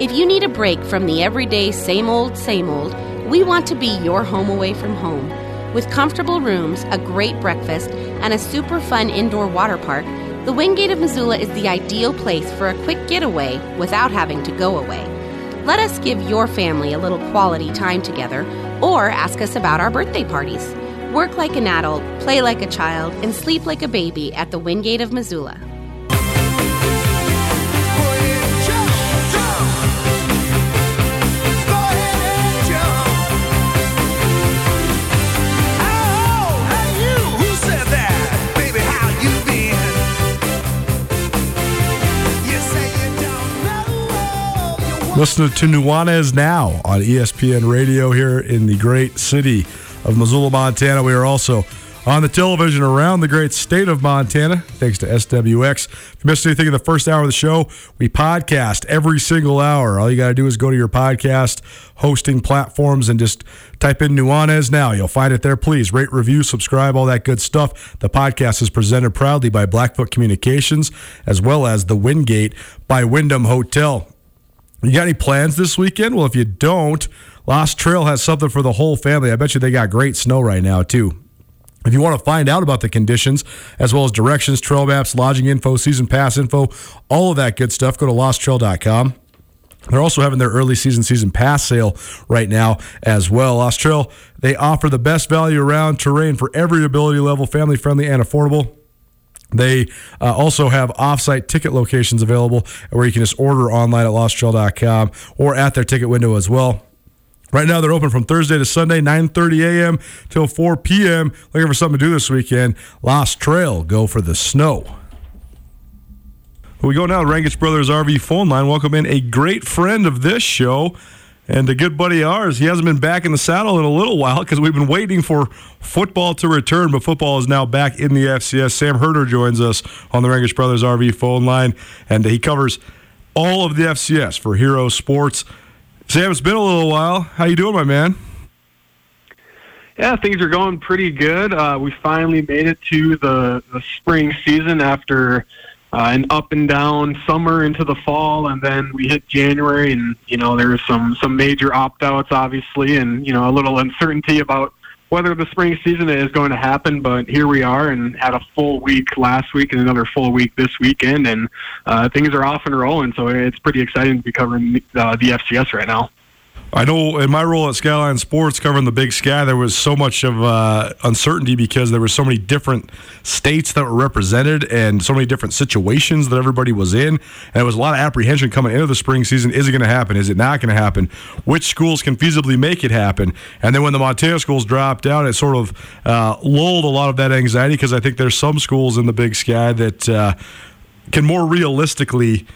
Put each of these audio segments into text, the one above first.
If you need a break from the everyday same old, same old, we want to be your home away from home. With comfortable rooms, a great breakfast, and a super fun indoor water park, the Wingate of Missoula is the ideal place for a quick getaway without having to go away. Let us give your family a little quality time together, or ask us about our birthday parties. Work like an adult, play like a child, and sleep like a baby at the Wingate of Missoula. Listening to Nuanez now on ESPN Radio here in the great city of Missoula, Montana. We are also on the television around the great state of Montana, thanks to SWX. If you missed anything in the first hour of the show, we podcast every single hour. All you got to do is go to your podcast hosting platforms and just type in Nuanez now. You'll find it there. Please rate, review, subscribe, all that good stuff. The podcast is presented proudly by Blackfoot Communications as well as the Wingate by Wyndham Hotel. You got any plans this weekend? Well, if you don't, Lost Trail has something for the whole family. I bet you they got great snow right now, too. If you want to find out about the conditions, as well as directions, trail maps, lodging info, season pass info, all of that good stuff, go to losttrail.com. They're also having their early season season pass sale right now as well. Lost Trail, they offer the best value around terrain for every ability level, family friendly and affordable. They uh, also have offsite ticket locations available where you can just order online at losttrail.com or at their ticket window as well. Right now, they're open from Thursday to Sunday, 9:30 a.m. till 4 p.m. Looking for something to do this weekend? Lost Trail, go for the snow. We go now to Brothers RV phone line. Welcome in a great friend of this show and a good buddy of ours. He hasn't been back in the saddle in a little while because we've been waiting for football to return, but football is now back in the FCS. Sam Herder joins us on the Rangitsch Brothers RV phone line, and he covers all of the FCS for Hero Sports. Sam, it's been a little while. How you doing, my man? Yeah, things are going pretty good. Uh, we finally made it to the, the spring season after uh, an up and down summer into the fall, and then we hit January, and you know there some some major opt outs, obviously, and you know a little uncertainty about whether the spring season is going to happen. But here we are, and had a full week last week and another full week this weekend, and uh, things are off and rolling. So it's pretty exciting to be covering uh, the FCS right now. I know in my role at Skyline Sports covering the Big Sky, there was so much of uh, uncertainty because there were so many different states that were represented and so many different situations that everybody was in. And there was a lot of apprehension coming into the spring season. Is it going to happen? Is it not going to happen? Which schools can feasibly make it happen? And then when the Montana schools dropped out, it sort of uh, lulled a lot of that anxiety because I think there's some schools in the Big Sky that uh, can more realistically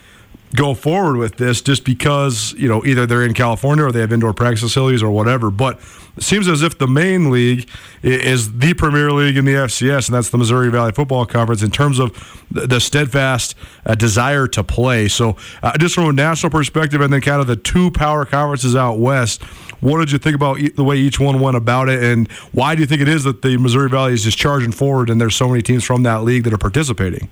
go forward with this just because you know either they're in California or they have indoor practice facilities or whatever. But it seems as if the main league is the premier league in the FCS, and that's the Missouri Valley Football Conference in terms of the steadfast uh, desire to play. So, uh, just from a national perspective, and then kind of the two power conferences out west. What did you think about the way each one went about it, and why do you think it is that the Missouri Valley is just charging forward and there's so many teams from that league that are participating?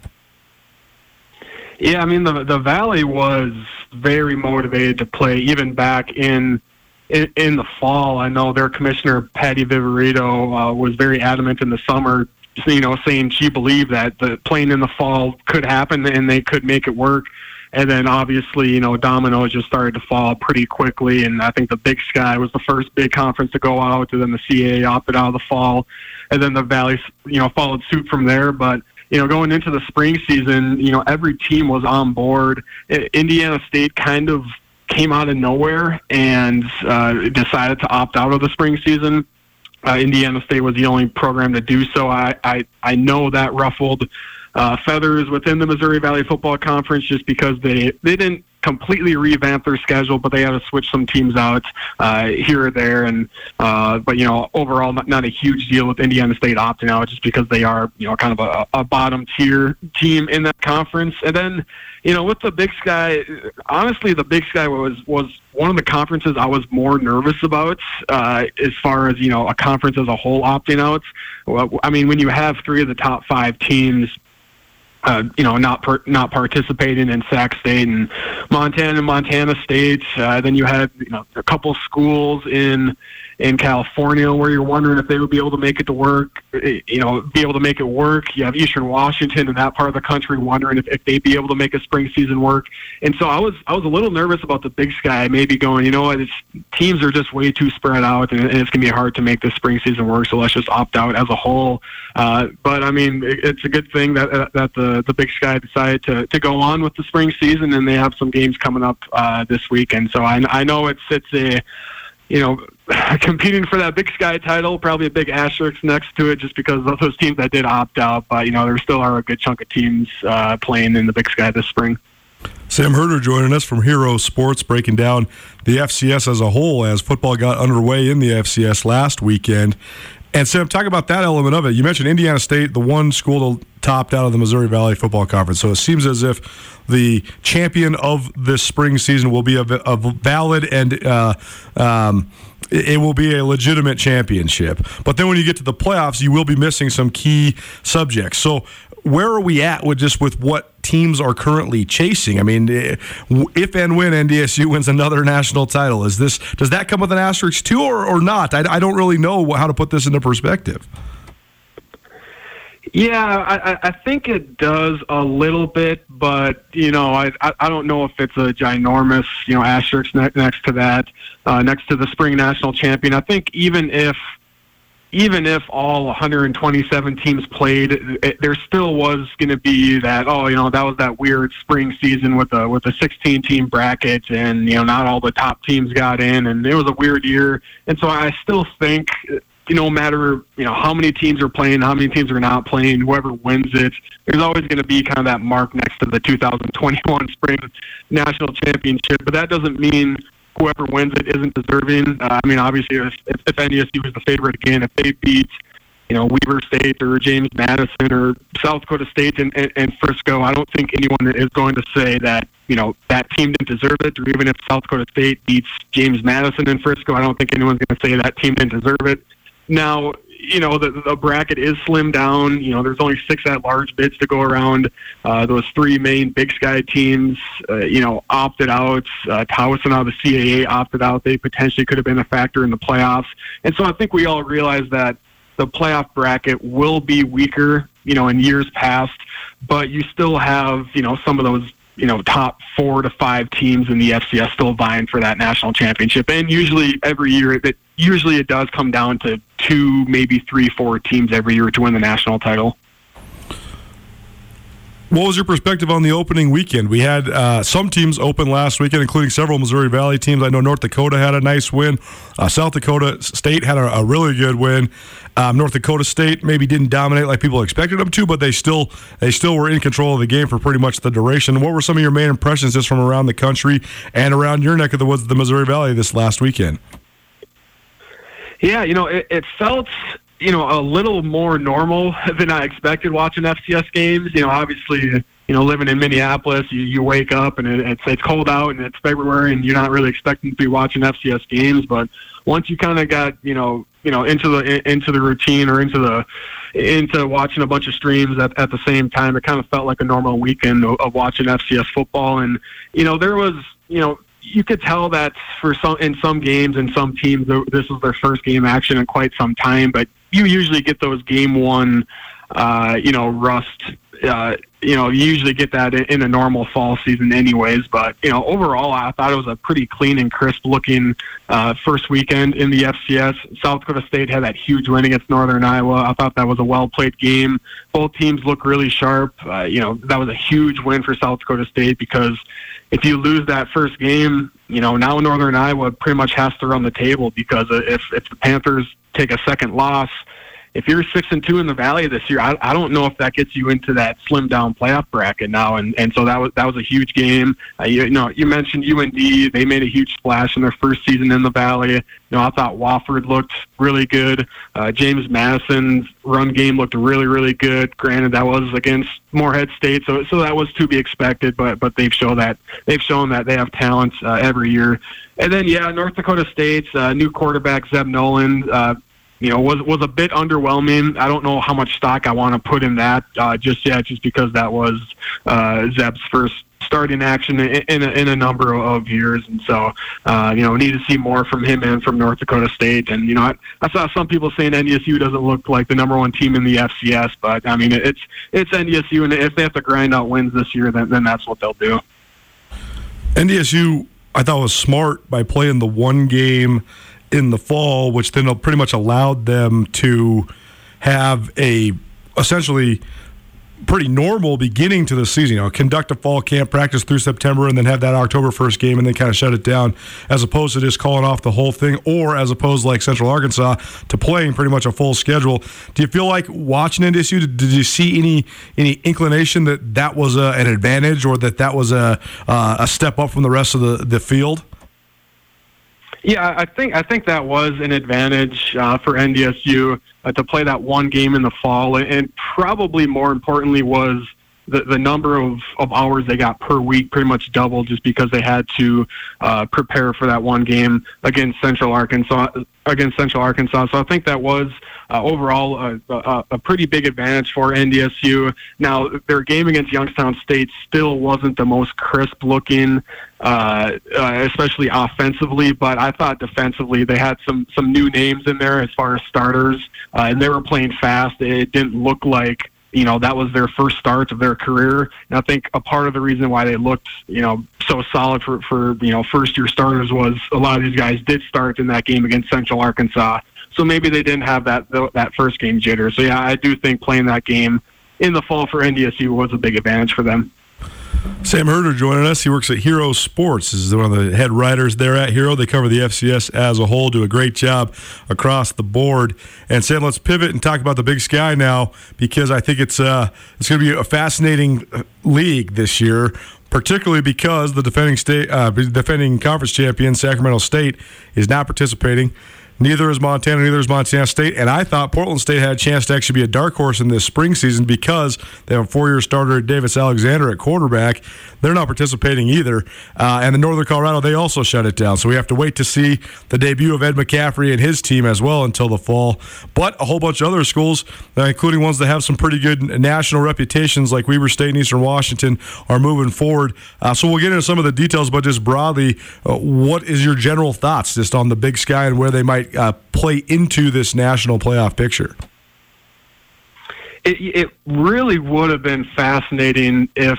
Yeah, I mean the the Valley was very motivated to play even back in in, in the fall. I know their commissioner Patty Viverito uh, was very adamant in the summer, you know, saying she believed that the playing in the fall could happen and they could make it work. And then obviously, you know, dominoes just started to fall pretty quickly. And I think the Big Sky was the first big conference to go out, and then the CAA opted out of the fall, and then the Valley, you know, followed suit from there. But you know, going into the spring season, you know, every team was on board. Indiana State kind of came out of nowhere and uh, decided to opt out of the spring season. Uh, Indiana State was the only program to do so. I I, I know that ruffled uh, feathers within the Missouri Valley Football Conference just because they they didn't completely revamp their schedule, but they had to switch some teams out uh, here or there. And uh, but you know, overall, not, not a huge deal with Indiana State opting out just because they are you know kind of a, a bottom tier team in that conference. And then you know, with the Big Sky, honestly, the Big Sky was was one of the conferences I was more nervous about uh, as far as you know a conference as a whole opting out. I mean, when you have three of the top five teams uh, you know, not per, not participating in Sac State and Montana and Montana State. Uh, then you had you know a couple schools in in California where you're wondering if they would be able to make it to work, eh, you know, be able to make it work. You have Eastern Washington in that part of the country wondering if, if they'd be able to make a spring season work. And so I was I was a little nervous about the Big Sky maybe going, you know what, teams are just way too spread out and, and it's going to be hard to make the spring season work. So let's just opt out as a whole. Uh, but I mean, it, it's a good thing that that the the Big Sky decided to to go on with the spring season and they have some games coming up uh, this week. And so I I know it's it's a you know, competing for that Big Sky title, probably a big asterisk next to it, just because of those teams that did opt out. But you know, there still are a good chunk of teams uh, playing in the Big Sky this spring. Sam Herder joining us from Hero Sports, breaking down the FCS as a whole as football got underway in the FCS last weekend. And Sam, talk about that element of it. You mentioned Indiana State, the one school that topped out of the Missouri Valley Football Conference. So it seems as if the champion of this spring season will be a, a valid and uh, um, it will be a legitimate championship. But then when you get to the playoffs, you will be missing some key subjects. So where are we at with just with what teams are currently chasing? I mean, eh, if and when NDSU wins another national title, is this does that come with an asterisk too, or, or not? I, I don't really know how to put this into perspective. Yeah, I, I think it does a little bit, but you know, I I don't know if it's a ginormous you know asterisk next to that, uh, next to the spring national champion. I think even if even if all 127 teams played, it, there still was going to be that. Oh, you know, that was that weird spring season with a with a 16 team bracket, and you know, not all the top teams got in, and it was a weird year. And so I still think, you know, no matter you know how many teams are playing, how many teams are not playing, whoever wins it, there's always going to be kind of that mark next to the 2021 spring national championship. But that doesn't mean whoever wins it isn't deserving. Uh, I mean, obviously, if, if, if was the favorite again, if they beat, you know, Weber State or James Madison or South Dakota State and, and, and Frisco, I don't think anyone is going to say that, you know, that team didn't deserve it. Or even if South Dakota State beats James Madison and Frisco, I don't think anyone's going to say that team didn't deserve it. Now, you know, the, the bracket is slimmed down. You know, there's only six at-large bids to go around. Uh, those three main Big Sky teams, uh, you know, opted out. Uh, Towson out of the CAA opted out. They potentially could have been a factor in the playoffs. And so I think we all realize that the playoff bracket will be weaker, you know, in years past, but you still have, you know, some of those you know top four to five teams in the FCS still vying for that national championship. And usually every year it usually it does come down to two, maybe three, four teams every year to win the national title. What was your perspective on the opening weekend? We had uh, some teams open last weekend, including several Missouri Valley teams. I know North Dakota had a nice win. Uh, South Dakota State had a, a really good win. Um, North Dakota State maybe didn't dominate like people expected them to, but they still they still were in control of the game for pretty much the duration. What were some of your main impressions just from around the country and around your neck of the woods, the Missouri Valley, this last weekend? Yeah, you know, it, it felt you know, a little more normal than I expected watching FCS games. You know, obviously, you know, living in Minneapolis, you, you wake up and it, it's it's cold out and it's February and you're not really expecting to be watching FCS games. But once you kind of got, you know, you know, into the into the routine or into the into watching a bunch of streams at, at the same time, it kind of felt like a normal weekend of, of watching FCS football. And you know, there was, you know, you could tell that for some in some games and some teams this was their first game action in quite some time but you usually get those game one uh, you know rust uh, you know you usually get that in a normal fall season anyways but you know overall i thought it was a pretty clean and crisp looking uh, first weekend in the fcs south dakota state had that huge win against northern iowa. I thought that was a well played game. Both teams look really sharp. Uh, you know that was a huge win for south dakota state because if you lose that first game, you know, now Northern Iowa pretty much has to run the table because if if the Panthers take a second loss, if you're six and two in the Valley this year, I, I don't know if that gets you into that slim down playoff bracket now. And and so that was that was a huge game. Uh, you, you know, you mentioned UND; they made a huge splash in their first season in the Valley. You know, I thought Wofford looked really good. Uh, James Madison's run game looked really really good. Granted, that was against Morehead State, so so that was to be expected. But but they've shown that they've shown that they have talent uh, every year. And then yeah, North Dakota State's uh, new quarterback Zeb Noland. Uh, you know, was was a bit underwhelming. I don't know how much stock I want to put in that uh, just yet, just because that was uh, Zeb's first starting action in, in, a, in a number of years, and so uh, you know, need to see more from him and from North Dakota State. And you know, I, I saw some people saying NDSU doesn't look like the number one team in the FCS, but I mean, it's it's NDSU, and if they have to grind out wins this year, then then that's what they'll do. NDSU, I thought was smart by playing the one game in the fall, which then pretty much allowed them to have a essentially pretty normal beginning to the season. You know, conduct a fall camp practice through September and then have that October 1st game and then kind of shut it down as opposed to just calling off the whole thing or as opposed like Central Arkansas to playing pretty much a full schedule. Do you feel like watching NDSU, did, did you see any any inclination that that was a, an advantage or that that was a, uh, a step up from the rest of the, the field? Yeah, I think I think that was an advantage uh, for NDSU uh, to play that one game in the fall, and probably more importantly was the, the number of, of hours they got per week pretty much doubled just because they had to uh, prepare for that one game against Central Arkansas against Central Arkansas. So I think that was uh, overall a, a, a, pretty big advantage for NDSU. Now their game against Youngstown State still wasn't the most crisp looking, uh, uh, especially offensively. But I thought defensively they had some some new names in there as far as starters, uh, and they were playing fast. It didn't look like you know that was their first start of their career. And i think a part of the reason why they looked you know so solid for for you know first year starters was a lot of these guys did start in that game against central arkansas. So maybe they didn't have that that first game jitter. So yeah i do think playing that game in the fall for ndsu was a big advantage for them Sam Herder joining us. He works at Hero Sports. This is one of the head writers there at Hero. They cover the FCS as a whole, do a great job across the board. And Sam, let's pivot and talk about the Big Sky now because I think it's uh, it's going to be a fascinating uh, league this year particularly because the defending state, uh, defending conference champion Sacramento State is not participating. Neither is Montana, neither is Montana State. And I thought Portland State had a chance to actually be a dark horse in this spring season because they have a four year starter, Davis Alexander, at quarterback. They're not participating either. Uh, and the Northern Colorado, they also shut it down. So we have to wait to see the debut of Ed McCaffrey and his team as well until the fall. But a whole bunch of other schools, uh, including ones that have some pretty good national reputations like Weber State and Eastern Washington, are moving forward. Uh, so we'll get into some of the details, but just broadly, uh, what is your general thoughts just on the big sky and where they might uh, play into this national playoff picture? It, it really would have been fascinating if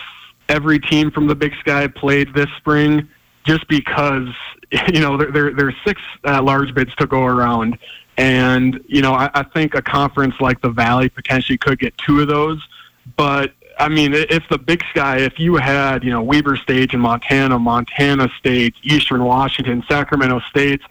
every team from the Big Sky played this spring, just because you know there there there's six uh, large bids to go around, and you know I, I think a conference like the Valley potentially could get two of those, but I mean, if the Big Sky, if you had, you know, Weber State and Montana, Montana State, Eastern Washington, Sacramento State,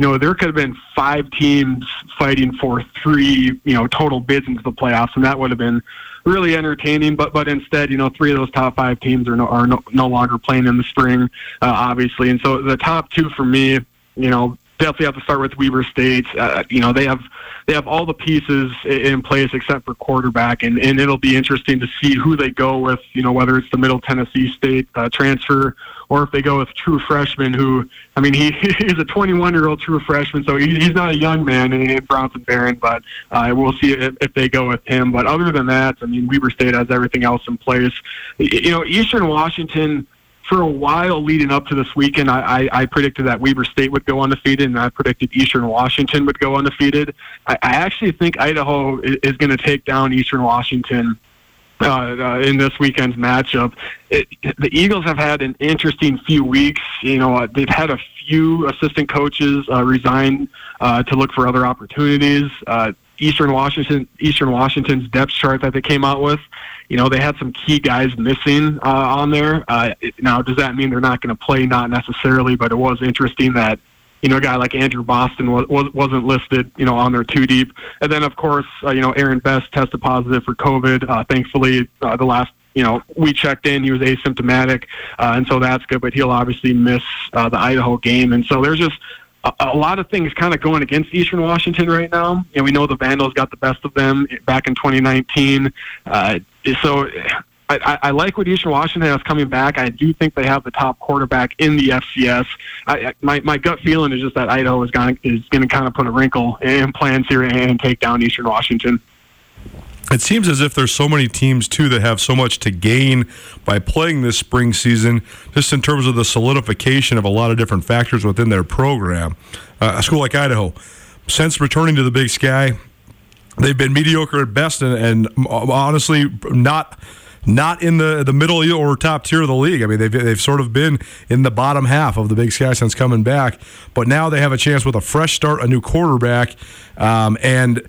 you know, there could have been five teams fighting for three, you know, total bids into the playoffs, and that would have been really entertaining. But but instead, you know, three of those top five teams are no, are no, no longer playing in the spring, uh, obviously, and so the top two for me, you know, definitely have to start with Weber State. Uh, you know, they have they have all the pieces in place except for quarterback, and, and it'll be interesting to see who they go with. You know, whether it's the Middle Tennessee State uh, transfer or if they go with true freshman who, I mean, he he's a 21 year old true freshman, so he, he's not a young man in Bronson Barron, but uh, we'll see if, if they go with him. But other than that, I mean, Weber State has everything else in place. You know, Eastern Washington for a while leading up to this weekend, I, I, I, predicted that Weber State would go undefeated, and I predicted Eastern Washington would go undefeated. I, I actually think Idaho is, is going to take down Eastern Washington. Uh, uh, in this weekend's matchup, it, the Eagles have had an interesting few weeks. You know, uh, they've had a few assistant coaches uh, resign uh, to look for other opportunities. Uh, Eastern Washington, Eastern Washington's depth chart that they came out with you know, they had some key guys missing uh, on there. Uh, now, does that mean they're not going to play? Not necessarily, but it was interesting that you know, a guy like Andrew Boston was, wasn't listed, you know, on their two deep. And then, of course, uh, you know, Aaron Best tested positive for COVID. Uh, thankfully, uh, the last, you know, we checked in, he was asymptomatic, uh, and so that's good. But he'll obviously miss uh, the Idaho game, and so there's just a, a lot of things kind of going against Eastern Washington right now. And we know the Vandals got the best of them back in 2019. Uh, so I, I, like what Eastern Washington has coming back. I do think they have the top quarterback in the FCS. I, my my gut feeling is just that Idaho is going is going to kind of put a wrinkle in plans here and take down Eastern Washington. It seems as if there's so many teams too that have so much to gain by playing this spring season, just in terms of the solidification of a lot of different factors within their program. Uh, a school like Idaho, since returning to the Big Sky, they've been mediocre at best, and, and honestly, not not in the the middle or top tier of the league. I mean, they've they've sort of been in the bottom half of the Big Sky since coming back, but now they have a chance with a fresh start, a new quarterback, um, and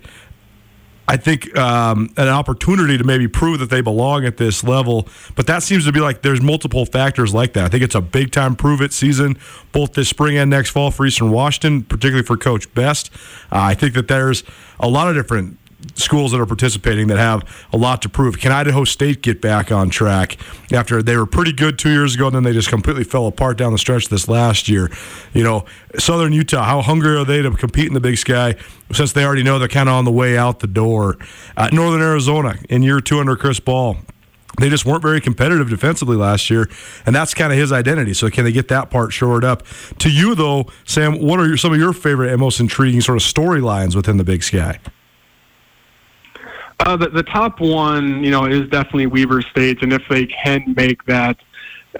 I think um, an opportunity to maybe prove that they belong at this level. But that seems to be like there's multiple factors like that. I think it's a big time prove it season, both this spring and next fall for Eastern Washington, particularly for Coach Best. Uh, I think that there's a lot of different schools that are participating that have a lot to prove. Can Idaho State get back on track after they were pretty good two years ago and then they just completely fell apart down the stretch this last year? You know, Southern Utah, how hungry are they to compete in the Big Sky since they already know they're kind of on the way out the door? Uh, Northern Arizona in year two under Chris Ball. They just weren't very competitive defensively last year, and that's kind of his identity. So, can they get that part shored up? To you, though, Sam, what are your, some of your favorite and most intriguing sort of storylines within the Big Sky? Uh, the, the top one, you know, is definitely Weber State, and if they can make that,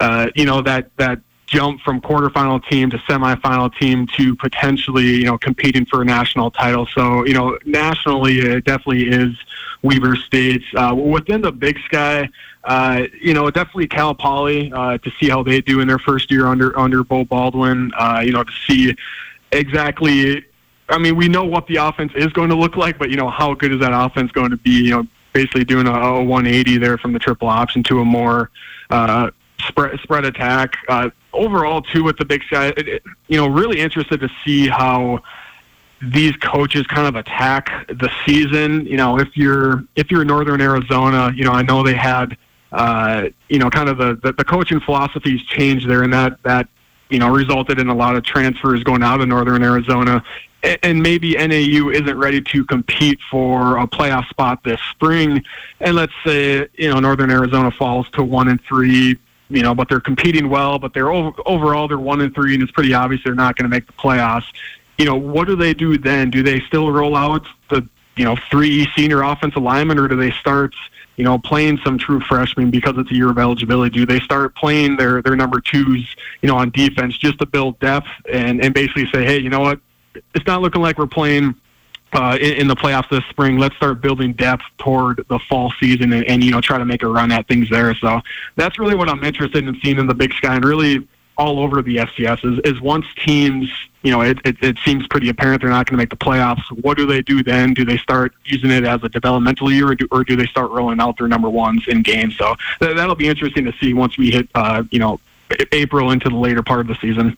uh, you know, that that jump from quarterfinal team to semifinal team to potentially, you know, competing for a national title. So, you know, nationally, it definitely is Weber State. Uh, within the Big Sky, uh, you know, definitely Cal Poly uh, to see how they do in their first year under under Beau Baldwin. Uh, you know, to see exactly I mean, we know what the offense is going to look like, but you know, how good is that offense going to be? You know, basically doing a, a 180 there from the triple option to a more uh, spread spread attack. Uh, overall, too, with the Big Sky, you know, really interested to see how these coaches kind of attack the season. You know, if you're if you're in Northern Arizona, you know, I know they had. Uh, you know, kind of the, the, the coaching philosophies changed there, and that that you know resulted in a lot of transfers going out of Northern Arizona and maybe NAU isn't ready to compete for a playoff spot this spring, and let's say you know Northern Arizona falls to one and three, you know, but they're competing well, but they're over, overall they're one and three, and it's pretty obvious they're not going to make the playoffs. You know, what do they do then? Do they still roll out the you know three senior offensive linemen, or do they start? you know, playing some true freshmen because it's a year of eligibility? Do they start playing their their number twos, you know, on defense just to build depth and and basically say, hey, you know what, it's not looking like we're playing uh, in, in, the playoffs this spring. Let's start building depth toward the fall season and, and, you know try to make a run at things there. So that's really what I'm interested in seeing in the Big Sky, and really all over the FCS is, is once teams, you know, it, it, it seems pretty apparent they're not going to make the playoffs. What do they do then? Do they start using it as a developmental year, or do, or do they start rolling out their number ones in games? So th- that'll be interesting to see once we hit, uh, you know, April into the later part of the season.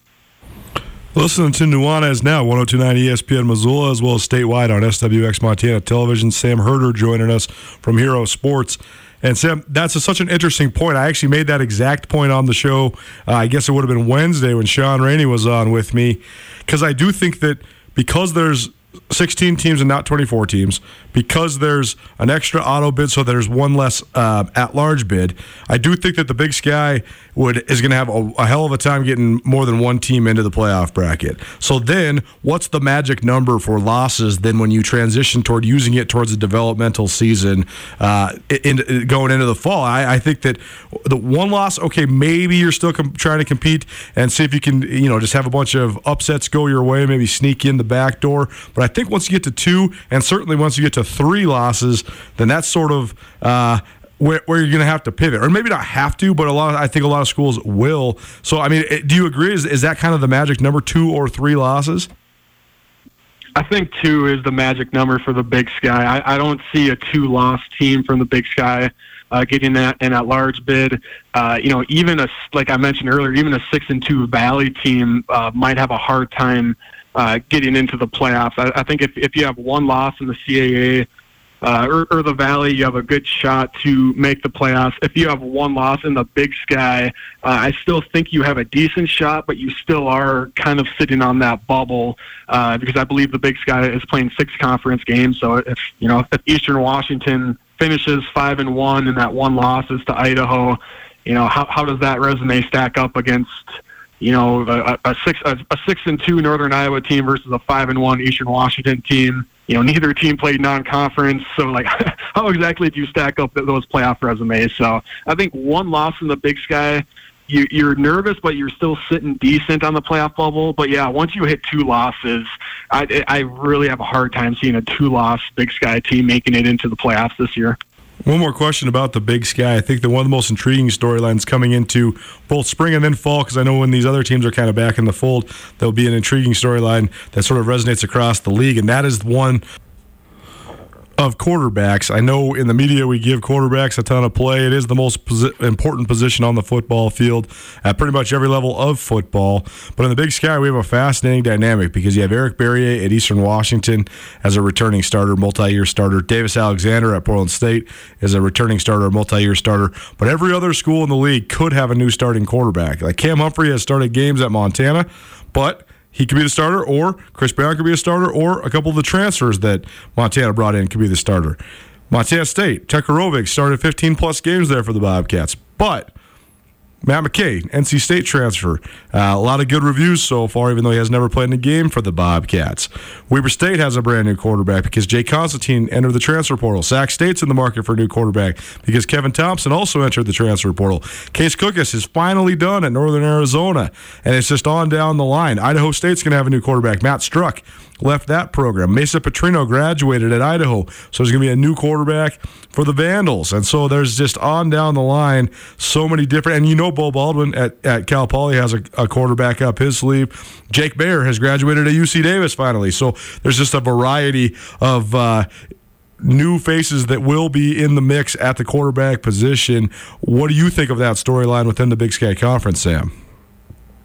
Listening to Nuanez now, 1029 ESPN Missoula, as well as statewide on SWX Montana Television. Sam Herder joining us from Hero Sports. And Sam, that's a, such an interesting point. I actually made that exact point on the show. Uh, I guess it would have been Wednesday when Sean Rainey was on with me, because I do think that because there's 16 teams and not 24 teams because there's an extra auto bid, so there's one less uh, at-large bid. I do think that the Big Sky would is going to have a, a, hell of a time getting more than one team into the playoff bracket. So then, what's the magic number for losses? Then when you transition toward using it towards a developmental season, uh, in, in, going into the fall, I, I, think that the one loss, okay, maybe you're still com- trying to compete and see if you can, you know, just have a bunch of upsets go your way, maybe sneak in the back door. But I think once you get to two, and certainly once you get to three losses, then that's sort of uh, where, where, you're going to have to pivot, or maybe not have to, but a lot. Of, I think a lot of schools will. So, I mean, do you agree? Is, is that kind of the magic number, two or three losses? I think two is the magic number for the Big Sky. I, I don't see a two-loss team from the Big Sky uh, getting that in that large bid. Uh, you know, even a like I mentioned earlier, even a six and two Valley team uh, might have a hard time uh, getting into the playoffs. I, I think if if you have one loss in the CAA uh, or, or the Valley, you have a good shot to make the playoffs. If you have one loss in the Big Sky, uh, I still think you have a decent shot, but you still are kind of sitting on that bubble uh, because I believe the Big Sky is playing six conference games. So if you know if Eastern Washington finishes five and one and that one loss is to Idaho, you know how how does that resume stack up against you know, a, a six a, a, six and two Northern Iowa team versus a five and one Eastern Washington team. You know, neither team played non-conference, so like, how exactly do you stack up those playoff resumes? So I think one loss in the Big Sky, you, you're nervous, but you're still sitting decent on the playoff bubble. But yeah, once you hit two losses, I, I really have a hard time seeing a two-loss Big Sky team making it into the playoffs this year. One more question about the Big Sky. I think that one of the most intriguing storylines coming into both spring and then fall, because I know when these other teams are kind of back in the fold, there'll be an intriguing storyline that sort of resonates across the league, and that is one of quarterbacks. I know in the media we give quarterbacks a ton of play. It is the most posi- important position on the football field at pretty much every level of football. But in the Big Sky, we have a fascinating dynamic because you have Eric Barriere at Eastern Washington as a returning starter, multi-year starter. Davis Alexander at Portland State is a returning starter, multi-year starter. But every other school in the league could have a new starting quarterback. Like Cam Humphrey has started games at Montana, but he could be the starter, or Chris Brown could be a starter, or a couple of the transfers that Montana brought in could be the starter. Montana State, Tucker Rovig started 15 plus games there for the Bobcats, but Matt McKay, NC State transfer. Uh, a lot of good reviews so far, even though he has never played in a game for the Bobcats. Weber State has a brand new quarterback because Jake Constantine entered the transfer portal. Sac State's in the market for a new quarterback because Kevin Thompson also entered the transfer portal. Case Cookus is finally done at Northern Arizona, and it's just on down the line. Idaho State's going to have a new quarterback. Matt Struck left that program. Mason Petrino graduated at Idaho, so there's going to be a new quarterback for the Vandals. And so there's just on down the line so many different. And you know, Beau Baldwin at, at Cal Poly has a, a quarterback up his sleeve. Jake Maier has graduated at UC Davis finally. So there's just a variety of. Uh, new faces that will be in the mix at the quarterback position. What do you think of that storyline within the Big Sky Conference, Sam?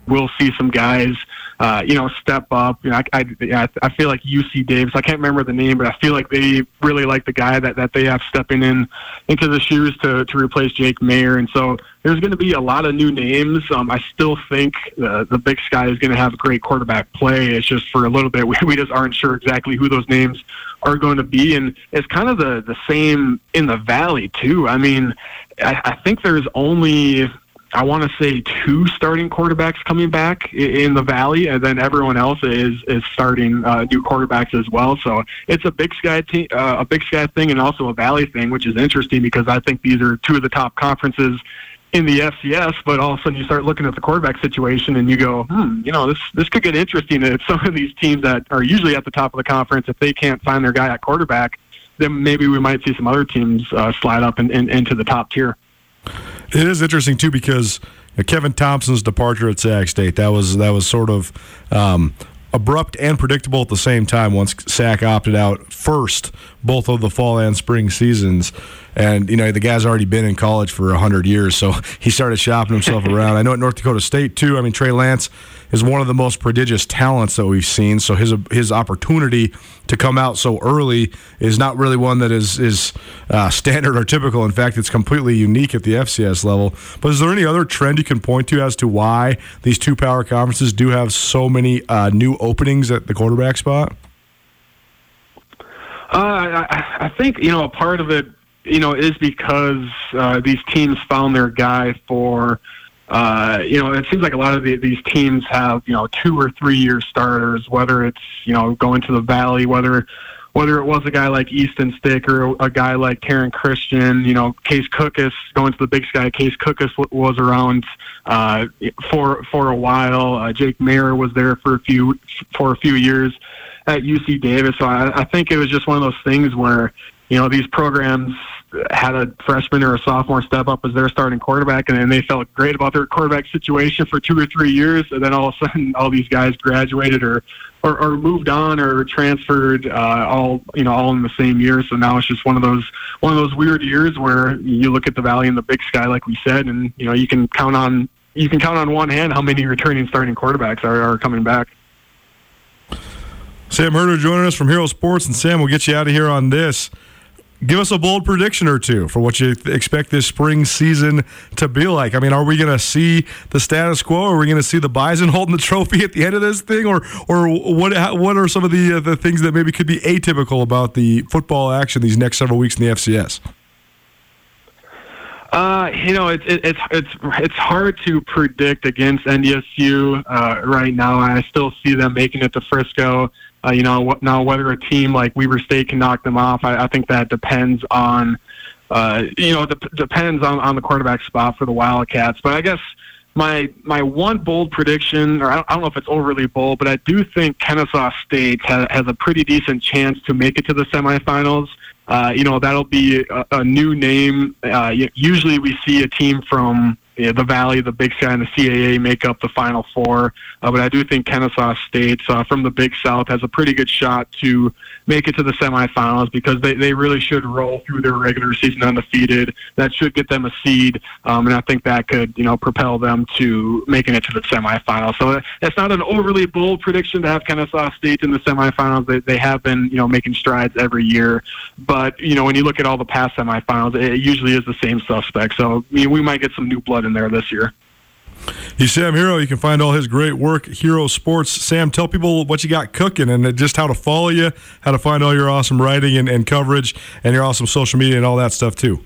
We'll see some guys uh, you know, step up. You know, I, I, I feel like UC Davis. I can't remember the name, but I feel like they really like the guy that, that they have stepping in into the shoes to, to replace Jake Maier. And so there's going to be a lot of new names. Um, I still think uh, the Big Sky is going to have great quarterback play. It's just for a little bit we, we just aren't sure exactly who those names are going to be. And it's kind of the the same in the Valley too. I mean, I, I think there's only I want to say two starting quarterbacks coming back in the Valley, and then everyone else is is starting uh, new quarterbacks as well. So it's a Big Sky te- uh, a Big Sky thing, and also a Valley thing, which is interesting because I think these are two of the top conferences in the FCS. But all of a sudden, you start looking at the quarterback situation, and you go, hmm, you know, this this could get interesting. If some of these teams that are usually at the top of the conference, if they can't find their guy at quarterback, then maybe we might see some other teams uh, slide up and in, into the top tier. It is interesting too because Kevin Thompson's departure at Sac State. That was that was sort of um, abrupt and predictable at the same time once Sac opted out first both of the fall and spring seasons. And, you know, the guy's already been in college for 100 years, so he started shopping himself around. I know at North Dakota State, too. I mean, Trey Lance is one of the most prodigious talents that we've seen, so his his opportunity to come out so early is not really one that is, is uh, standard or typical. In fact, it's completely unique at the FCS level. But is there any other trend you can point to as to why these two power conferences do have so many uh, new openings at the quarterback spot? Uh, I, I think you know a part of it, you know, is because uh, these teams found their guy for. Uh, you know, it seems like a lot of the, these teams have you know two or three year starters. Whether it's you know going to the Valley, whether whether it was a guy like Easton Stick or a guy like Taryn Christion, you know, Case Cookus going to the Big Sky. Case Cookus was around uh, for for a while. Uh, Jake Maier was there for a few for a few years at UC Davis. So I, I think it was just one of those things where, you know, these programs had a freshman or a sophomore step up as their starting quarterback, and then they felt great about their quarterback situation for two or three years, and then all of a sudden, all these guys graduated or or, or moved on or transferred, uh, all you know, all in the same year. So now it's just one of those one of those weird years where you look at the Valley and the Big Sky, like we said, and you know, you can count on you can count on one hand how many returning starting quarterbacks are, are coming back. Sam Herder joining us from Hero Sports, and Sam, we'll get you out of here on this. Give us a bold prediction or two for what you expect this spring season to be like. I mean, are we going to see the status quo? Are we going to see the Bison holding the trophy at the end of this thing, or or what? What are some of the uh, the things that maybe could be atypical about the football action these next several weeks in the FCS? Uh, you know, it's it, it's it's it's hard to predict against NDSU uh, right now. I still see them making it to Frisco. Uh, you know, now whether a team like Weber State can knock them off, I, I think that depends on, uh, you know, it depends on, on the quarterback spot for the Wildcats. But I guess my my one bold prediction, or I don't, I don't know if it's overly bold, but I do think Kennesaw State has, has a pretty decent chance to make it to the semifinals. Uh, you know, that'll be a, a new name. Uh, usually we see a team from yeah, the Valley, the Big Sky, and the CAA make up the Final Four. Uh, but I do think Kennesaw State uh, from the Big South has a pretty good shot to make it to the semifinals because they, they really should roll through their regular season undefeated. That should get them a seed, um, and I think that could you know propel them to making it to the semifinals. So it's not an overly bold prediction to have Kennesaw State in the semifinals. They, they have been you know making strides every year, but you know when you look at all the past semifinals, it usually is the same suspect. So I mean, we might get some new blood in there this year. He's Sam Hero. You can find all his great work, Hero Sports. Sam, tell people what you got cooking and just how to follow you, how to find all your awesome writing and, and coverage, and your awesome social media and all that stuff, too.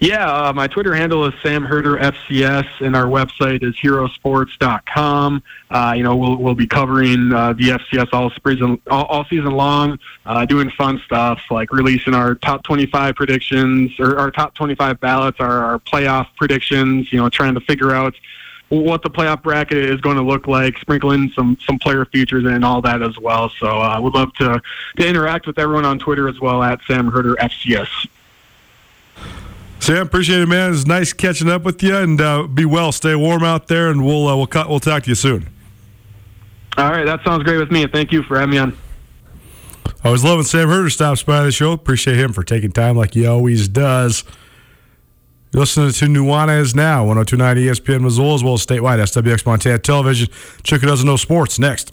Yeah, uh, my Twitter handle is Sam Herder FCS, and our website is herosports.com. Uh, you know, we'll we'll be covering uh, the FCS all season all, all season long, uh, doing fun stuff like releasing our top 25 predictions or our top 25 ballots, our, our playoff predictions. You know, trying to figure out what the playoff bracket is going to look like, sprinkling some some player features and all that as well. So I uh, would love to to interact with everyone on Twitter as well at Sam Herder FCS. Sam, appreciate it, man. It's nice catching up with you, and uh, be well. Stay warm out there, and we'll uh, we'll cut, we'll talk to you soon. All right, that sounds great with me. Thank you for having me on. I was loving Sam Herder stops by the show. Appreciate him for taking time like he always does. You're listening to Nuanez now, 1029 ESPN Missoula, as well as statewide SWX Montana Television. Chick doesn't know sports next.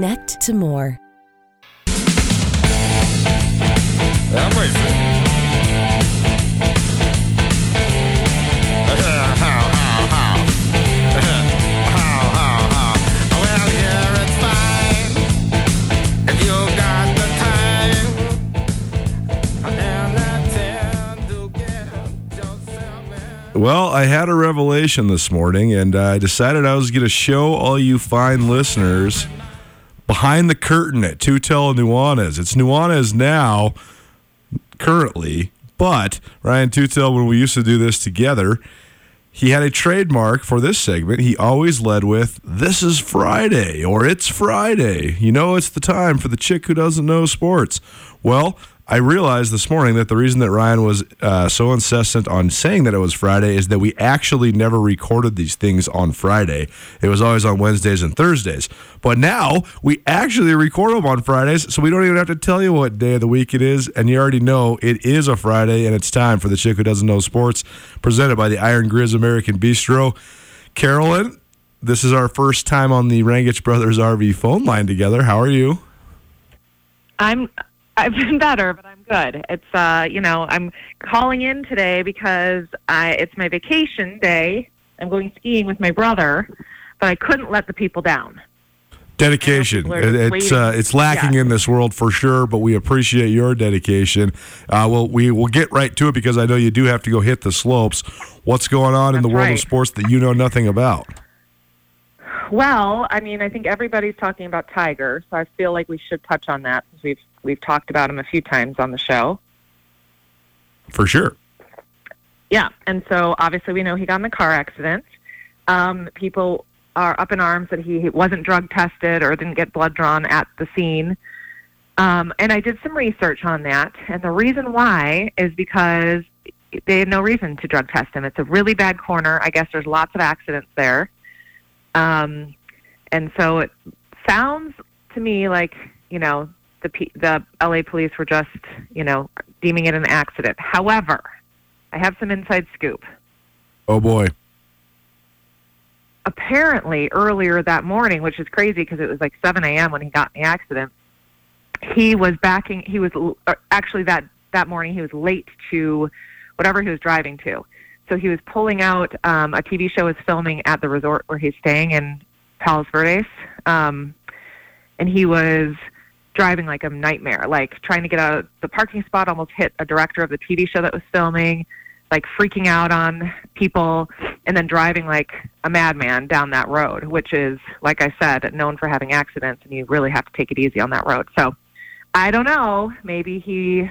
Connect to more. I'm. Well, I had a revelation this morning, and I decided I was going to show all you fine listeners behind the curtain at Tutel Nuanez. It's Nuanez now, currently, but Ryan Tutel, when we used to do this together, he had a trademark for this segment. He always led with, This is Friday, or It's Friday. You know, it's the time for the chick who doesn't know sports. Well, I realized this morning that the reason that Ryan was uh, so incessant on saying that it was Friday is that we actually never recorded these things on Friday. It was always on Wednesdays and Thursdays. But now we actually record them on Fridays, so we don't even have to tell you what day of the week it is. And you already know it is a Friday, and it's time for the chick who doesn't know sports, presented by the Iron Grizz American Bistro. Carolyn, this is our first time on the Rangitsch Brothers RV phone line together. How are you? I'm I've been better, but I'm good. It's uh, you know, I'm calling in today because I it's my vacation day. I'm going skiing with my brother, but I couldn't let the people down. Dedication. It's uh, it's lacking yeah. in this world for sure, but we appreciate your dedication. Uh, well, we will get right to it because I know you do have to go hit the slopes. What's going on That's in the world right. of sports that you know nothing about? Well, I mean, I think everybody's talking about Tiger, so I feel like we should touch on that because we've we've talked about him a few times on the show. For sure. Yeah, and so obviously we know he got in the car accident. Um, people are up in arms that he wasn't drug tested or didn't get blood drawn at the scene. Um, and I did some research on that, and the reason why is because they had no reason to drug test him. It's a really bad corner. I guess there's lots of accidents there. Um, and so it sounds to me like, you know, the, P- the LA police were just, you know, deeming it an accident. However, I have some inside scoop. Oh boy. Apparently, earlier that morning, which is crazy because it was like 7 a.m. when he got in the accident, he was backing. He was actually that that morning he was late to whatever he was driving to. So he was pulling out. Um, a TV show was filming at the resort where he's staying in Palos Verdes, um, and he was driving like a nightmare, like trying to get out of the parking spot. Almost hit a director of the TV show that was filming, like freaking out on people, and then driving like a madman down that road, which is, like I said, known for having accidents, and you really have to take it easy on that road. So I don't know. Maybe he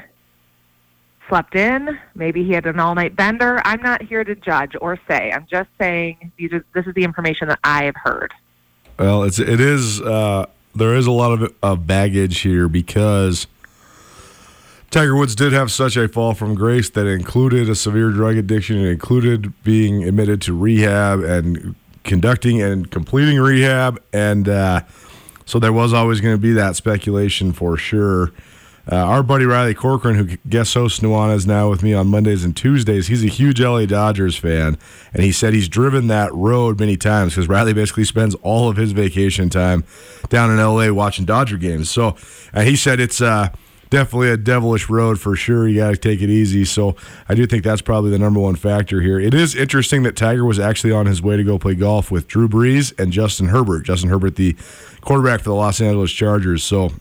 slept in. Maybe he had an all night bender. I'm not here to judge or say. I'm just saying this is the information that I have heard. Well, it's it is uh, there is a lot of, of baggage here because Tiger Woods did have such a fall from grace that included a severe drug addiction. It included being admitted to rehab and conducting and completing rehab, and uh, so there was always going to be that speculation for sure. Uh, our buddy Riley Corcoran, who guest hosts Nuanez now with me on Mondays and Tuesdays, he's a huge LA Dodgers fan, and he said he's driven that road many times because Riley basically spends all of his vacation time down in LA watching Dodger games. So uh, he said it's uh, definitely a devilish road for sure. You got to take it easy. So I do think that's probably the number one factor here. It is interesting that Tiger was actually on his way to go play golf with Drew Brees and Justin Herbert. Justin Herbert, the quarterback for the Los Angeles Chargers. So.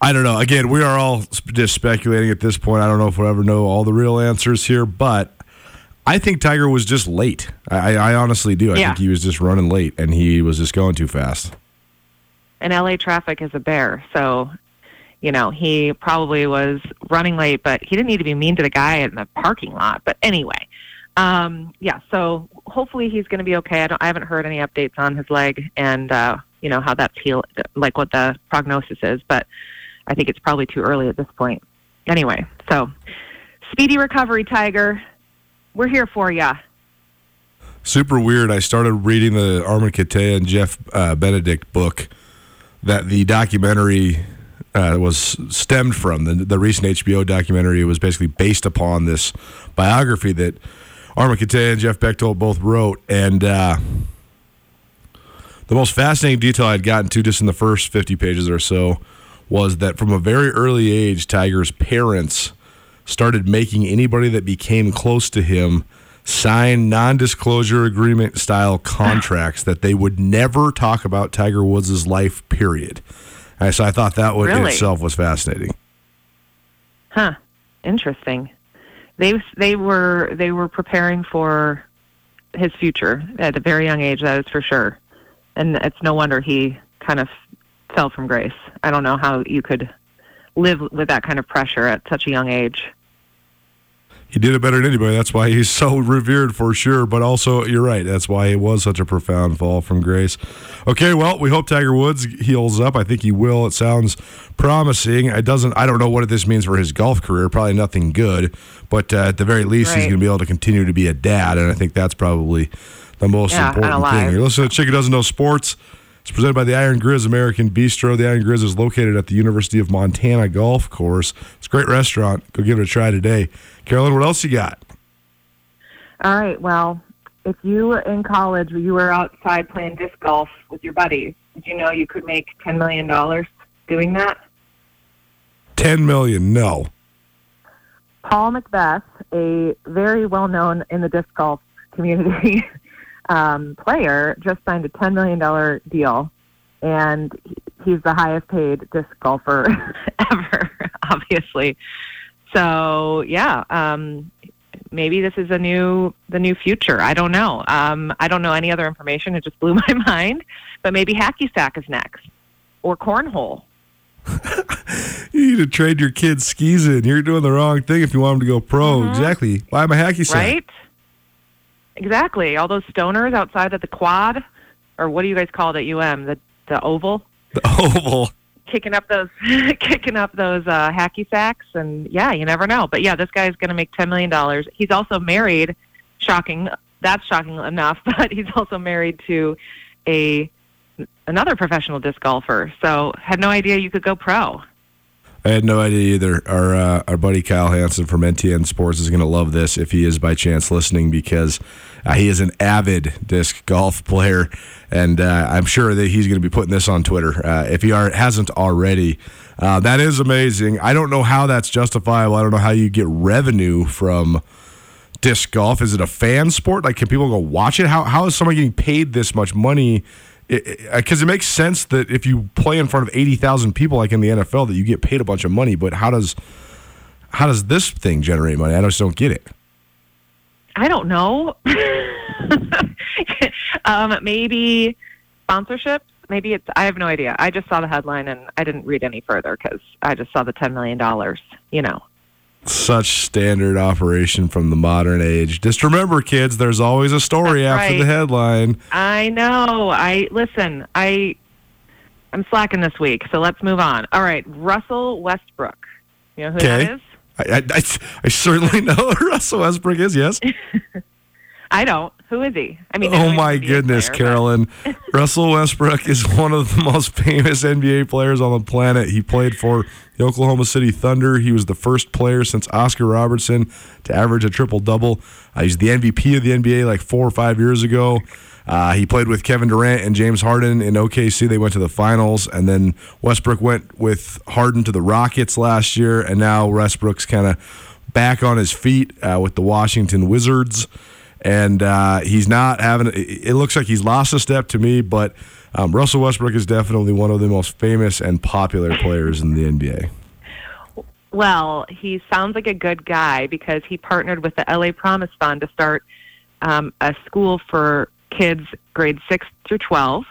I don't know. Again, we are all just speculating at this point. I don't know if we'll ever know all the real answers here, but I think Tiger was just late. I, I honestly do. I Yeah. think he was just running late and he was just going too fast. And LA traffic is a bear, so you know he probably was running late, but he didn't need to be mean to the guy in the parking lot. But anyway, um, yeah. So hopefully he's going to be okay. I, don't, I haven't heard any updates on his leg and uh, you know how that's heal, like what the prognosis is, but I think it's probably too early at this point. Anyway, so speedy recovery, Tiger. We're here for you. Super weird. I started reading the Armen Keteyian and Jeff uh, Benedict book that the documentary uh, was stemmed from. The, the recent HBO documentary was basically based upon this biography that Armen Keteyian and Jeff Bechtold both wrote. And uh, the most fascinating detail I'd gotten to just in the first 50 pages or so was that from a very early age, Tiger's parents started making anybody that became close to him sign non-disclosure agreement style contracts that they would never talk about Tiger Woods' life period. And so I thought that was, in itself was fascinating. Huh. Interesting. they they were they were preparing for his future at a very young age. That is for sure, and it's no wonder he kind of fell from grace. I don't know how you could live with that kind of pressure at such a young age. He did it better than anybody. That's why he's so revered for sure. But also, you're right. That's why it was such a profound fall from grace. Okay, well, we hope Tiger Woods heals up. I think he will. It sounds promising. It doesn't. I don't know what this means for his golf career. Probably nothing good. But uh, at the very least, right. he's going to be able to continue to be a dad, and I think that's probably the most yeah, important thing. You're listening to Chick Who Doesn't Know Sports. It's presented by the Iron Grizz American Bistro. The Iron Grizz is located at the University of Montana Golf Course. It's a great restaurant. Go give it a try today. Carolyn, what else you got? All right. Well, if you were in college you were outside playing disc golf with your buddies, did you know you could make ten million dollars doing that? Ten million? No. Paul McBeth, a very well known in the disc golf community um, player just signed a $10 million deal, and he's the highest paid disc golfer ever, obviously. So, yeah, um, maybe this is a new the new future. I don't know. Um, I don't know any other information. It just blew my mind. But maybe hacky sack is next, or cornhole. you need to trade your kids skis in. You're doing the wrong thing if you want them to go pro. Mm-hmm. Exactly. Buy them a hacky sack. Right. Exactly. All those stoners outside of the quad, or what do you guys call it at UM? The the oval. The oval. Kicking up those, kicking up those uh, hacky sacks, and yeah, you never know. But yeah, this guy's going to make ten million dollars. He's also married. Shocking. That's shocking enough. But he's also married to a another professional disc golfer. So had no idea you could go pro. I had no idea either. Our uh, our buddy Kyle Hansen from NTN Sports is going to love this if he is by chance listening because uh, he is an avid disc golf player, and uh, I'm sure that he's going to be putting this on Twitter uh, if he are, hasn't already. Uh, that is amazing. I don't know how that's justifiable. I don't know how you get revenue from disc golf. Is it a fan sport? Like, can people go watch it? How how is someone getting paid this much money? Because it, it, makes sense that if you play in front of 80,000 people like in the NFL that you get paid a bunch of money but how does how does this thing generate money? I just don't get it. I don't know. Um, maybe sponsorships? Maybe it's I have no idea. I just saw the headline and I didn't read any further because I just saw the 10 million dollars you know such standard operation from the modern age. Just remember, kids, there's always a story That's after right. the headline. I know. I listen. I I'm slacking this week, so let's move on. All right, Russell Westbrook. You know who okay. that is? I, I, I, I certainly know who Russell Westbrook is. Yes. I don't. Who is he? I mean, oh my goodness, player, Carolyn. Russell Westbrook is one of the most famous NBA players on the planet. He played for the Oklahoma City Thunder. He was the first player since Oscar Robertson to average a triple double. Uh, he's the MVP of the NBA like four or five years ago. Uh, he played with Kevin Durant and James Harden in OKC. They went to the finals, and then Westbrook went with Harden to the Rockets last year, and now Westbrook's kind of back on his feet uh, with the Washington Wizards and uh, he's not having. It looks like he's lost a step to me, but um, Russell Westbrook is definitely one of the most famous and popular players in the NBA. Well, he sounds like a good guy because he partnered with the LA Promise Fund to start um, a school for kids grade six through twelve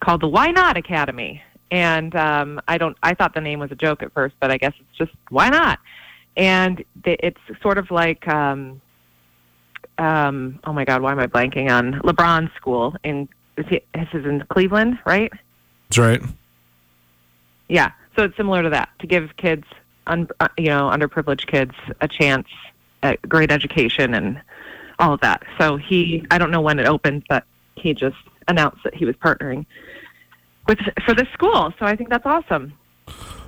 called the Why Not Academy. And um, I don't. I thought the name was a joke at first, but I guess it's just why not. And it's sort of like um, um, oh my God, why am I blanking on LeBron's school in is he, this is in Cleveland, right? That's right. Yeah, so it's similar to that to give kids, un, uh, you know, underprivileged kids a chance at great education and all of that. So he, I don't know when it opened, but he just announced that he was partnering with for this school. So I think that's awesome.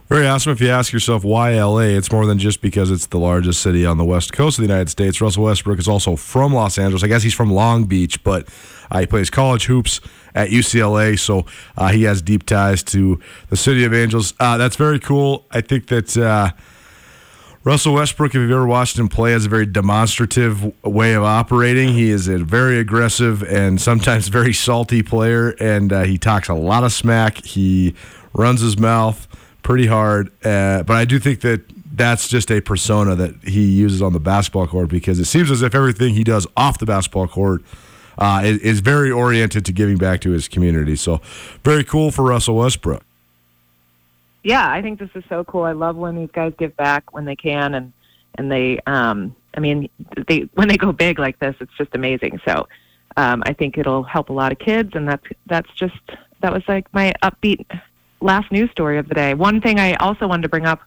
Very awesome. If you ask yourself why LA, it's more than just because it's the largest city on the west coast of the United States. Russell Westbrook is also from Los Angeles. I guess he's from Long Beach, but uh, he plays college hoops at UCLA, so uh, he has deep ties to the city of Angels. Uh, that's very cool. I think that. Uh, Russell Westbrook, if you've ever watched him play, has a very demonstrative way of operating. He is a very aggressive and sometimes very salty player, and uh, he talks a lot of smack. He runs his mouth pretty hard. Uh, but I do think that that's just a persona that he uses on the basketball court because it seems as if everything he does off the basketball court uh, is, is very oriented to giving back to his community. So, very cool for Russell Westbrook. Yeah, I think this is so cool. I love when these guys give back when they can, and and they, um, I mean, they when they go big like this, it's just amazing. So, um, I think it'll help a lot of kids, and that's that's just that was like my upbeat last news story of the day. One thing I also wanted to bring up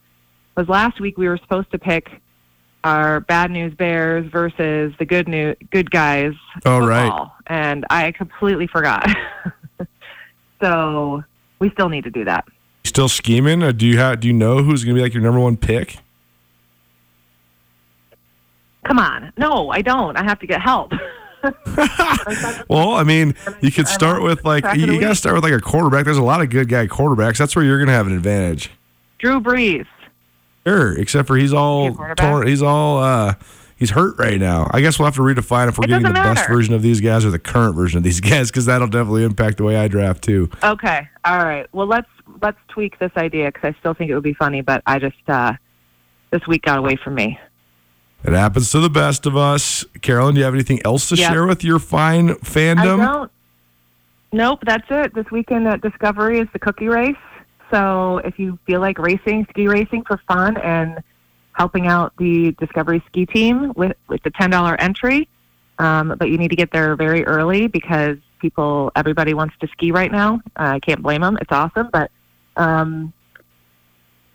was last week we were supposed to pick our bad news bears versus the good news good guys Oh, right. and I completely forgot. so we still need to do that. Still scheming? Or do you have? Do you know who's going to be like your number one pick? Come on, no, I don't. I have to get help. Well, I mean, you could start with like you, got to start with like a quarterback. There's a lot of good guy quarterbacks. That's where you're going to have an advantage. Drew Brees. Sure, except for he's all He a quarterback? torn. He's all uh, he's hurt right now. I guess we'll have to redefine if we're It getting the doesn't best version of these guys or the current version of these guys, because that'll definitely impact the way I draft too. Okay, all right. Well, let's let's tweak this idea because I still think it would be funny, but I just uh, this week got away from me. It happens to the best of us. Carolyn, do you have anything else to Yeah. share with your fine fandom? I don't. Nope, that's it. This weekend at Discovery is the cookie race. So if you feel like racing, ski racing for fun, and helping out the Discovery ski team with with the ten dollar entry, um, but you need to get there very early because people, everybody wants to ski right now. Uh, I can't blame them. It's awesome, but um,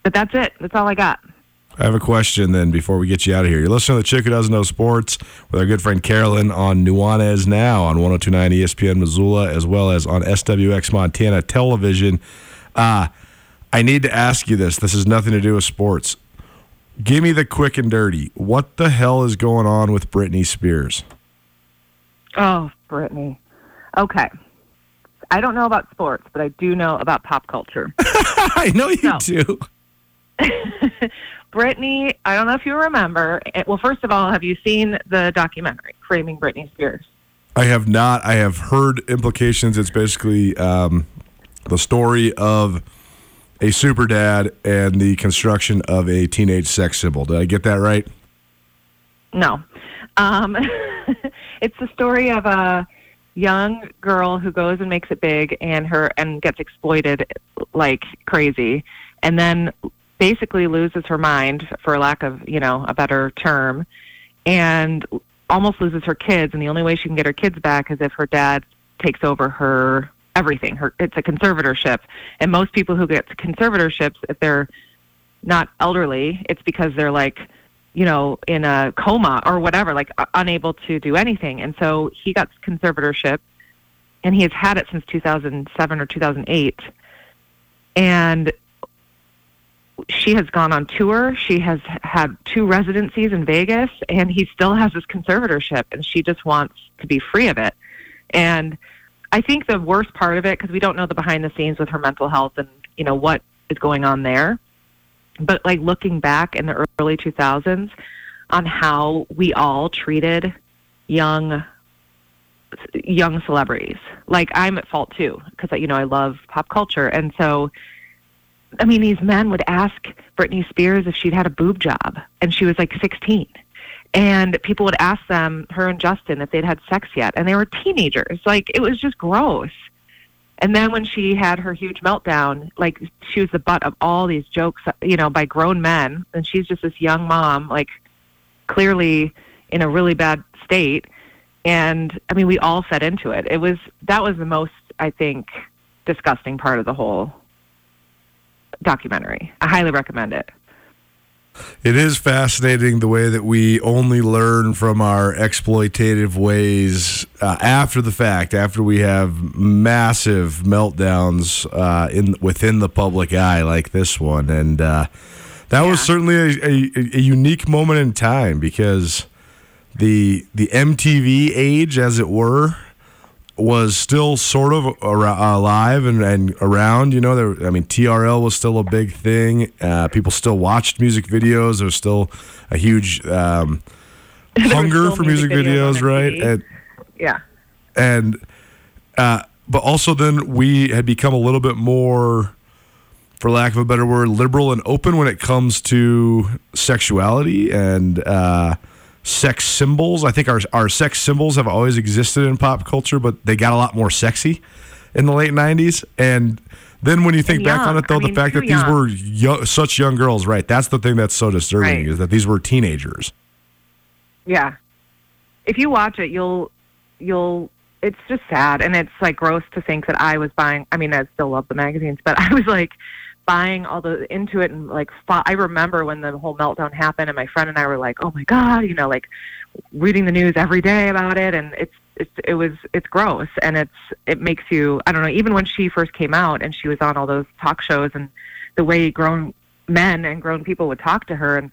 but that's it. That's all I got. I have a question then before we get you out of here. You're listening to The Chick Who Doesn't Know Sports with our good friend Carolyn on Nuanez Now on 1029 ESPN Missoula as well as on SWX Montana Television. Uh, I need to ask you this. This has nothing to do with sports. Give me the quick and dirty. What the hell is going on with Britney Spears? Oh, Britney. Okay. I don't know about sports, but I do know about pop culture. I know you do. Britney, I don't know if you remember. eh, Well, first of all, have you seen the documentary, Framing Britney Spears? I have not. I have heard implications. It's basically um, the story of a super dad and the construction of a teenage sex symbol. Did I get that right? No. Um, it's the story of a young girl who goes and makes it big and her and gets exploited like crazy and then basically loses her mind for lack of, you know, a better term and almost loses her kids and the only way she can get her kids back is if her dad takes over her everything. Her it's a conservatorship. And most people who get conservatorships if they're not elderly, it's because they're like you know, in a coma or whatever, like uh, unable to do anything. And so he got conservatorship and he has had it since 2007 or 2008. And she has gone on tour. She has had two residencies in Vegas and he still has his conservatorship and she just wants to be free of it. And I think the worst part of it, because we don't know the behind the scenes with her mental health and, you know, what is going on there but like looking back in the early 2000s on how we all treated young young celebrities like i'm at fault too because you know i love pop culture and so i mean these men would ask britney spears if she'd had a boob job and she was like 16 and people would ask them her and justin if they'd had sex yet and they were teenagers like it was just gross and then when she had her huge meltdown, like she was the butt of all these jokes, you know, by grown men, and she's just this young mom, like clearly in a really bad state. And I mean, we all fed into it. It was that was the most, I think, disgusting part of the whole documentary. I highly recommend it. It is fascinating the way that we only learn from our exploitative ways uh, after the fact, after we have massive meltdowns uh, in within the public eye like this one, and uh, that was certainly a, a, a unique moment in time because the the MTV age, as it were, was still sort of alive and, and around. You know, there, I mean, TRL was still a big thing. Uh, people still watched music videos. There was still a huge um, hunger for music music videos videos, right? And, Yeah. and uh, but also then we had become a little bit more for lack of a better word, liberal and open when it comes to sexuality and uh, sex symbols. I think our our sex symbols have always existed in pop culture, but they got a lot more sexy in the late '90s. And then when you think back on it, though, I mean, the fact that these were yo- such young girls, right? That's the thing that's so disturbing Right. is that these were teenagers. Yeah. If you watch it, you'll you'll it's just sad and it's like gross to think that I was buying I mean I still love the magazines, but I was like buying all the into it and like fo- I remember when the whole meltdown happened and my friend and I were like, "Oh my god," you know, like reading the news every day about it and it's it's it was it's gross and it's it makes you I don't know, even when she first came out and she was on all those talk shows and the way grown men and grown people would talk to her and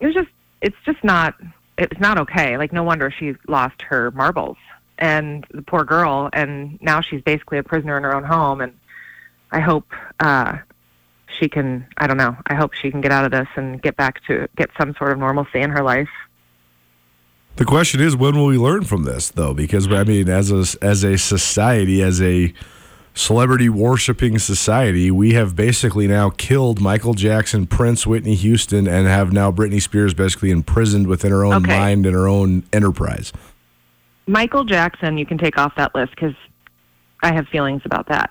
it was just it's just not it's not okay. Like no wonder she lost her marbles and the poor girl and now she's basically a prisoner in her own home and I hope uh she can I don't know. I hope she can get out of this and get back to get some sort of normalcy in her life. The question is, when will we learn from this, though? Because I mean, as a as a society, as a celebrity worshiping society, we have basically now killed Michael Jackson, Prince, Whitney Houston, and have now Britney Spears basically imprisoned within her own Okay. mind and her own enterprise. Michael Jackson you can take off that list cuz I have feelings about that.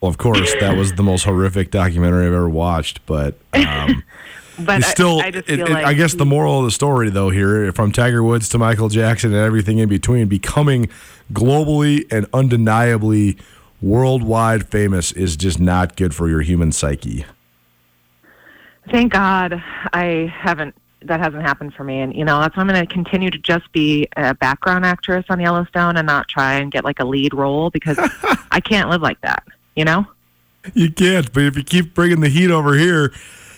Well, of course, that was the most horrific documentary I've ever watched, but. Um, But It's I- still, I, just it- it- like I guess the moral of the story, though, here, from Tiger Woods to Michael Jackson and everything in between, becoming globally and undeniably worldwide famous is just not good for your human psyche. Thank God I haven't. That hasn't happened for me, and you know that's why I'm going to continue to just be a background actress on Yellowstone and not try and get like a lead role because I can't live like that. You know? You can't, but if you keep bringing the heat over here,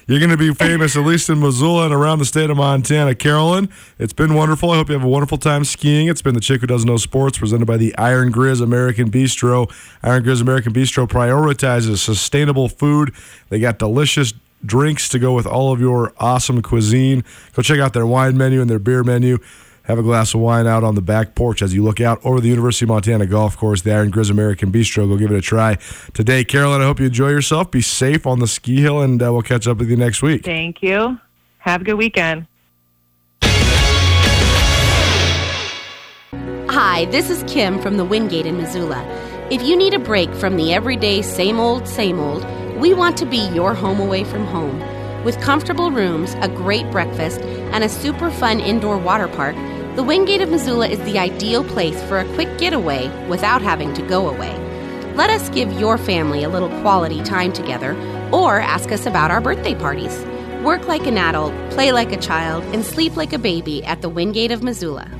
you're going to be famous, at least in Missoula and around the state of Montana. Carolyn, it's been wonderful. I hope you have a wonderful time skiing. It's been the Chick Who Doesn't Know Sports presented by the Iron Grizz American Bistro. Iron Grizz American Bistro prioritizes sustainable food. They got delicious drinks to go with all of your awesome cuisine. Go check out their wine menu and their beer menu. Have a glass of wine out on the back porch as you look out over the University of Montana golf course, the Iron Grizz American Bistro. Go give it a try today. Carolyn, I hope you enjoy yourself. Be safe on the ski hill, and uh, we'll catch up with you next week. Thank you. Have a good weekend. Hi, this is Kim from the Wingate in Missoula. If you need a break from the everyday same old, same old, we want to be your home away from home. With comfortable rooms, a great breakfast, and a super fun indoor water park, the Wingate of Missoula is the ideal place for a quick getaway without having to go away. Let us give your family a little quality time together or ask us about our birthday parties. Work like an adult, play like a child, and sleep like a baby at the Wingate of Missoula.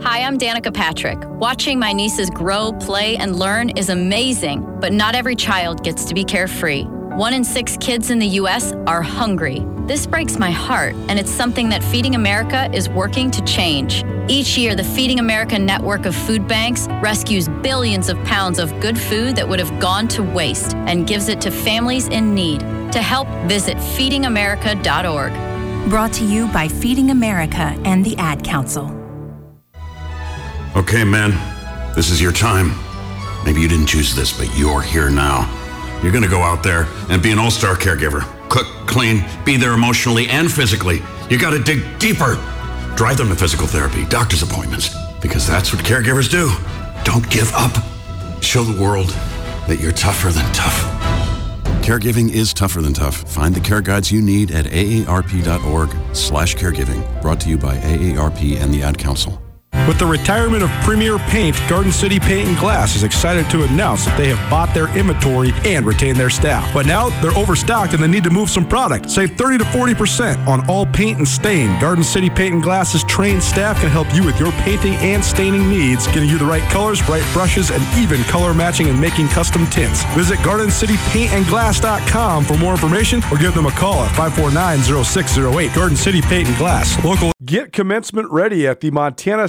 Hi, I'm Danica Patrick. Watching my nieces grow, play, and learn is amazing, but not every child gets to be carefree. One in six kids in the U.S. are hungry. This breaks my heart, and it's something that Feeding America is working to change. Each year, the Feeding America network of food banks rescues billions of pounds of good food that would have gone to waste and gives it to families in need. To help, visit feedingamerica.org. Brought to you by Feeding America and the Ad Council. Okay, men, this is your time. Maybe you didn't choose this, but you're here now. You're gonna go out there and be an all star caregiver. Cook, clean, be there emotionally and physically. You gotta dig deeper. Drive them to physical therapy, doctor's appointments, because that's what caregivers do. Don't give up. Show the world that you're tougher than tough. Caregiving is tougher than tough. Find the care guides you need at aarp.org slash caregiving. Brought to you by AARP and the Ad Council. With the retirement of Premier Paint, Garden City Paint and Glass is excited to announce that they have bought their inventory and retained their staff. But now they're overstocked and they need to move some product. Save 30 to 40% on all paint and stain. Garden City Paint and Glass's trained staff can help you with your painting and staining needs, getting you the right colors, right brushes, and even color matching and making custom tints. Visit GardenCityPaintAndGlass.com for more information or give them a call at 549 0608. Garden City Paint and Glass. Local Get commencement ready at the Montana